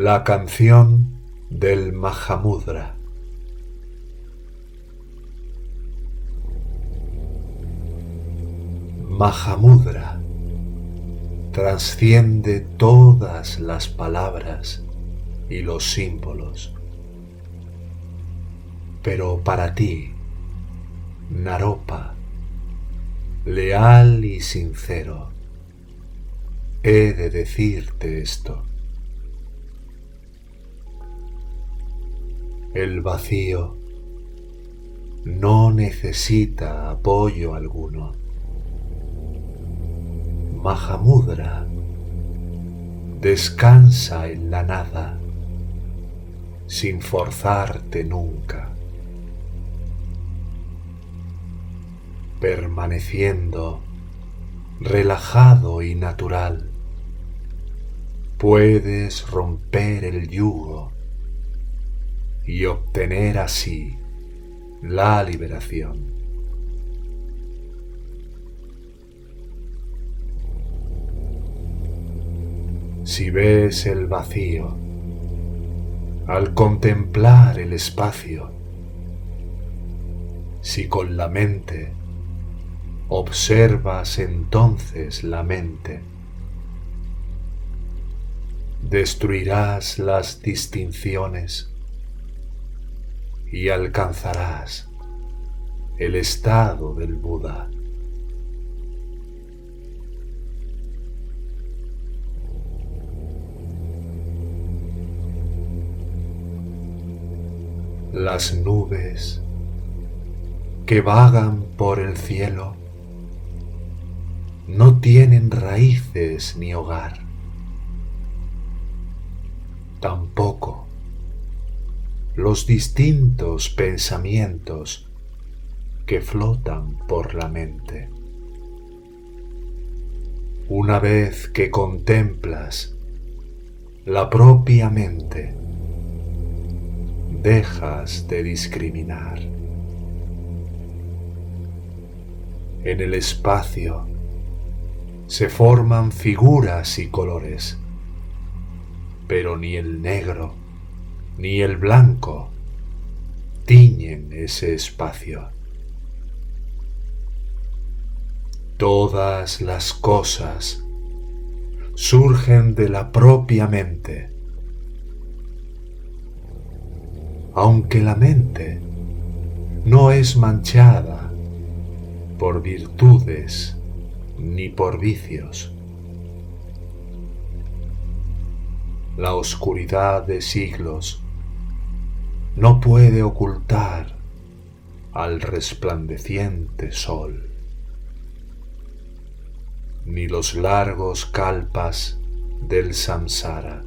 La canción del Mahamudra. Mahamudra trasciende todas las palabras y los símbolos. Pero para ti, Naropa, leal y sincero, he de decirte esto. El vacío no necesita apoyo alguno. Mahamudra descansa en la nada sin forzarte nunca, permaneciendo relajado y natural, puedes romper el yugo y obtener así la liberación. Si ves el vacío, al contemplar el espacio, si con la mente observas entonces la mente, destruirás las distinciones y alcanzarás el estado del Buda. Las nubes que vagan por el cielo no tienen raíces ni hogar. Tampoco los distintos pensamientos que flotan por la mente. Una vez que contemplas la propia mente, dejas de discriminar. En el espacio se forman figuras y colores, pero ni el negro ni el blanco tiñen ese espacio. Todas las cosas surgen de la propia mente, aunque la mente no es manchada por virtudes ni por vicios. La oscuridad de siglos no puede ocultar al resplandeciente sol, ni los largos calpas del samsara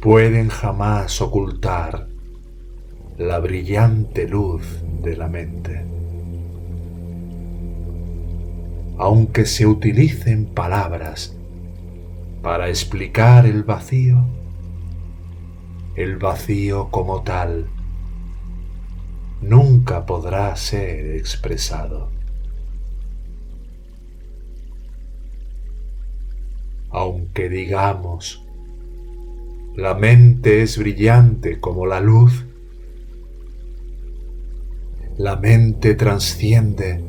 pueden jamás ocultar la brillante luz de la mente. Aunque se utilicen palabras para explicar el vacío, el vacío como tal nunca podrá ser expresado. Aunque digamos, la mente es brillante como la luz, la mente transciende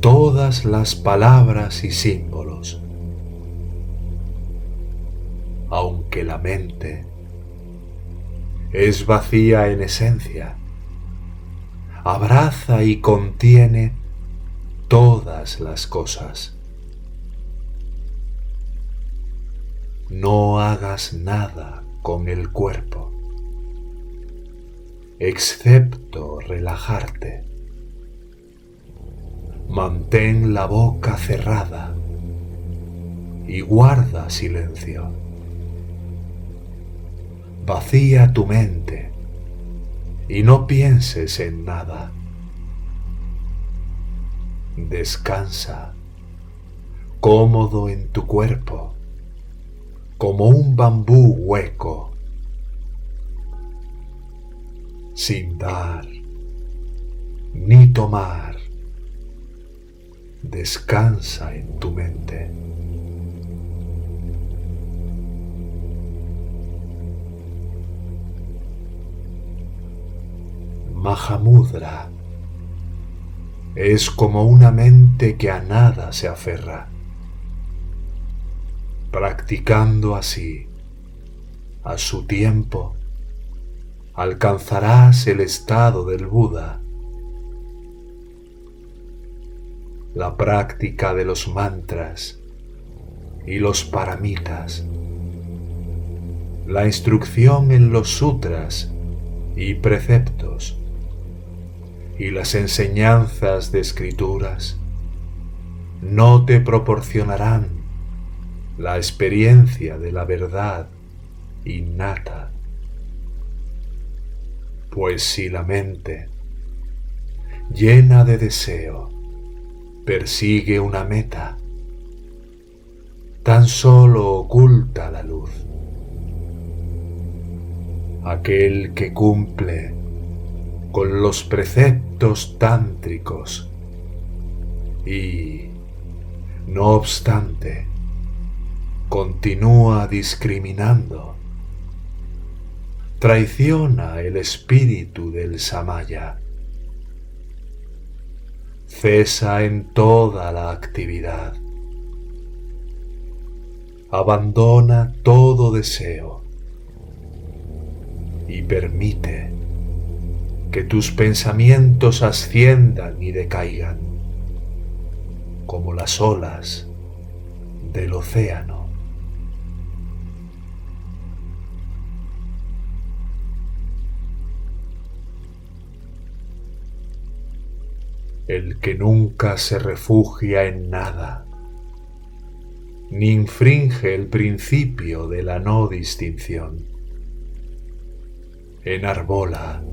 todas las palabras y símbolos. Aunque la mente es vacía en esencia, abraza y contiene todas las cosas. No hagas nada con el cuerpo, excepto relajarte. Mantén la boca cerrada y guarda silencio vacía tu mente y no pienses en nada. Descansa cómodo en tu cuerpo, como un bambú hueco, sin dar ni tomar. Descansa en tu mente. Mahamudra es como una mente que a nada se aferra. Practicando así, a su tiempo, alcanzarás el estado del Buda. La práctica de los mantras y los paramitas, la instrucción en los sutras y preceptos, y las enseñanzas de escrituras no te proporcionarán la experiencia de la verdad innata. Pues si la mente, llena de deseo, persigue una meta, tan solo oculta la luz. Aquel que cumple con los preceptos tántricos. Y, no obstante, continúa discriminando, traiciona el espíritu del Samaya, cesa en toda la actividad, abandona todo deseo. Y permite que tus pensamientos asciendan y decaigan como las olas del océano. El que nunca se refugia en nada, ni infringe el principio de la no distinción, enarbola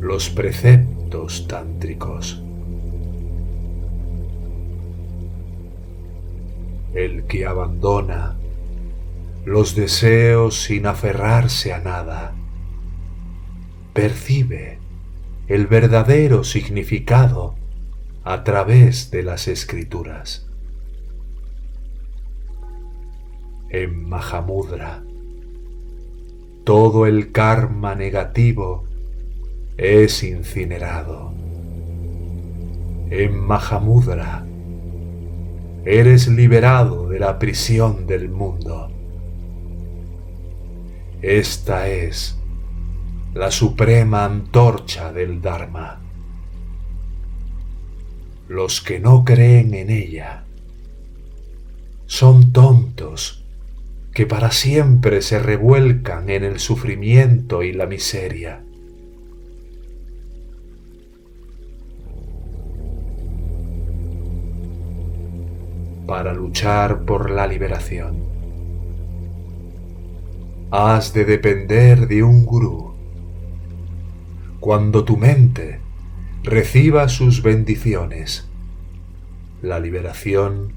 los preceptos tántricos. El que abandona los deseos sin aferrarse a nada, percibe el verdadero significado a través de las escrituras. En Mahamudra, todo el karma negativo es incinerado. En Mahamudra eres liberado de la prisión del mundo. Esta es la suprema antorcha del Dharma. Los que no creen en ella son tontos que para siempre se revuelcan en el sufrimiento y la miseria. Para luchar por la liberación. Has de depender de un gurú. Cuando tu mente reciba sus bendiciones, la liberación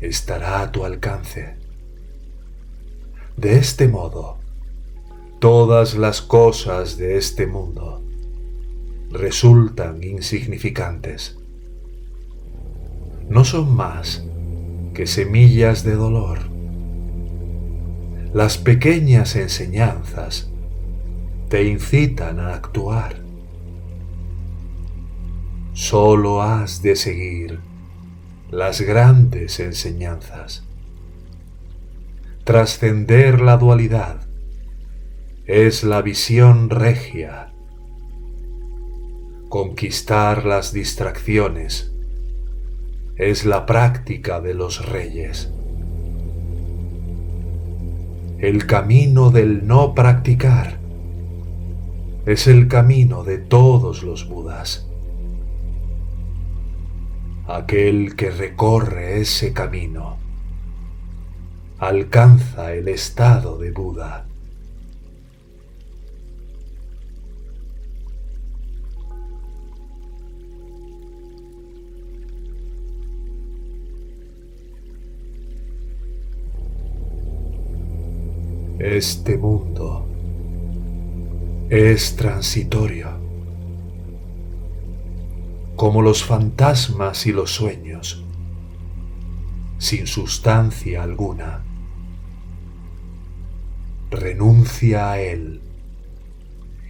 estará a tu alcance. De este modo, todas las cosas de este mundo resultan insignificantes. No son más que semillas de dolor. Las pequeñas enseñanzas te incitan a actuar. Solo has de seguir las grandes enseñanzas. Trascender la dualidad es la visión regia. Conquistar las distracciones es la práctica de los reyes. El camino del no practicar es el camino de todos los Budas. Aquel que recorre ese camino alcanza el estado de Buda. Este mundo es transitorio, como los fantasmas y los sueños, sin sustancia alguna. Renuncia a él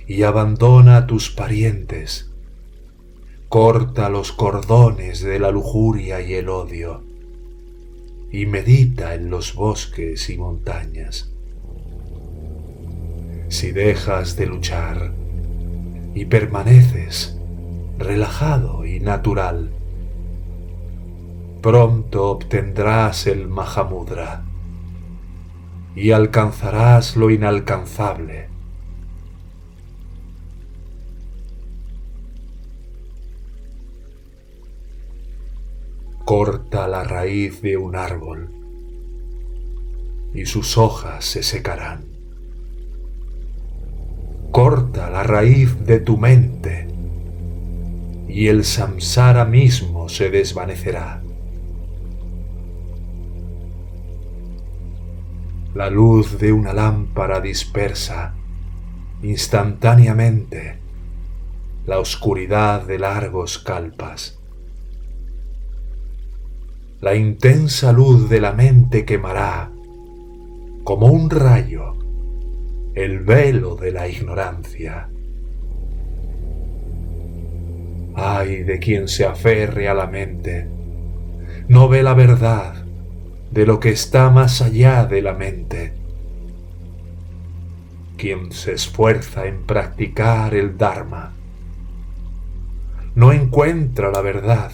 y abandona a tus parientes. Corta los cordones de la lujuria y el odio y medita en los bosques y montañas. Si dejas de luchar y permaneces relajado y natural, pronto obtendrás el Mahamudra y alcanzarás lo inalcanzable. Corta la raíz de un árbol y sus hojas se secarán. Corta la raíz de tu mente y el samsara mismo se desvanecerá. La luz de una lámpara dispersa instantáneamente la oscuridad de largos calpas la intensa luz de la mente quemará, como un rayo, el velo de la ignorancia. Ay de quien se aferre a la mente, no ve la verdad de lo que está más allá de la mente. Quien se esfuerza en practicar el Dharma, no encuentra la verdad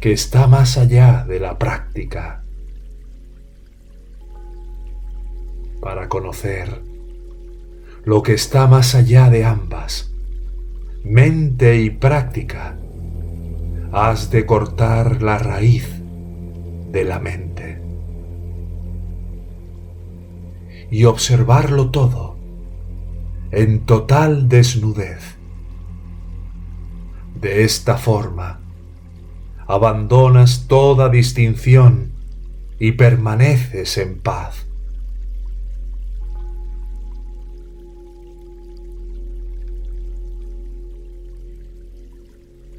que está más allá de la práctica. Para conocer lo que está más allá de ambas, mente y práctica, has de cortar la raíz de la mente y observarlo todo en total desnudez. De esta forma, abandonas toda distinción y permaneces en paz.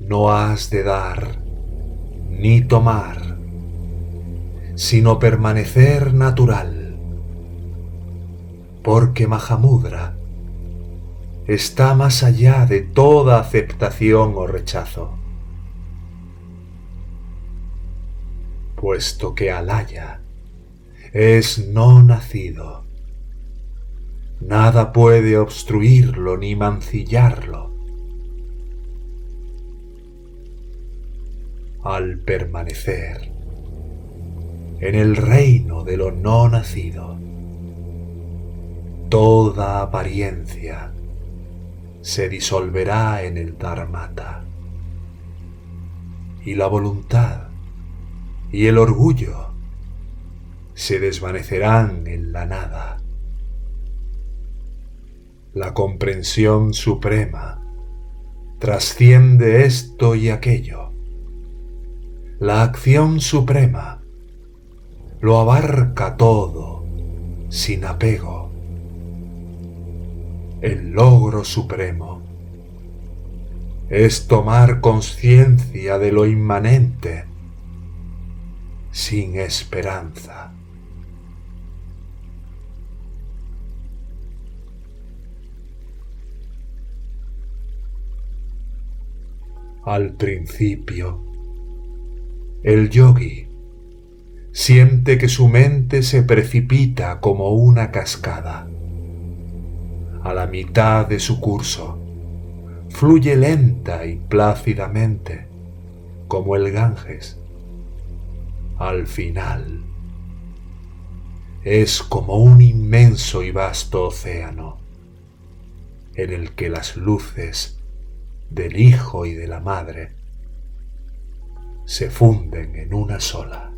No has de dar ni tomar, sino permanecer natural, porque Mahamudra está más allá de toda aceptación o rechazo. puesto que Alaya es no nacido. Nada puede obstruirlo ni mancillarlo. Al permanecer en el reino de lo no nacido, toda apariencia se disolverá en el Dharmata y la voluntad y el orgullo se desvanecerán en la nada. La comprensión suprema trasciende esto y aquello. La acción suprema lo abarca todo sin apego. El logro supremo es tomar conciencia de lo inmanente sin esperanza. Al principio, el yogi siente que su mente se precipita como una cascada. A la mitad de su curso, fluye lenta y plácidamente como el Ganges al final es como un inmenso y vasto océano en el que las luces del Hijo y de la Madre se funden en una sola.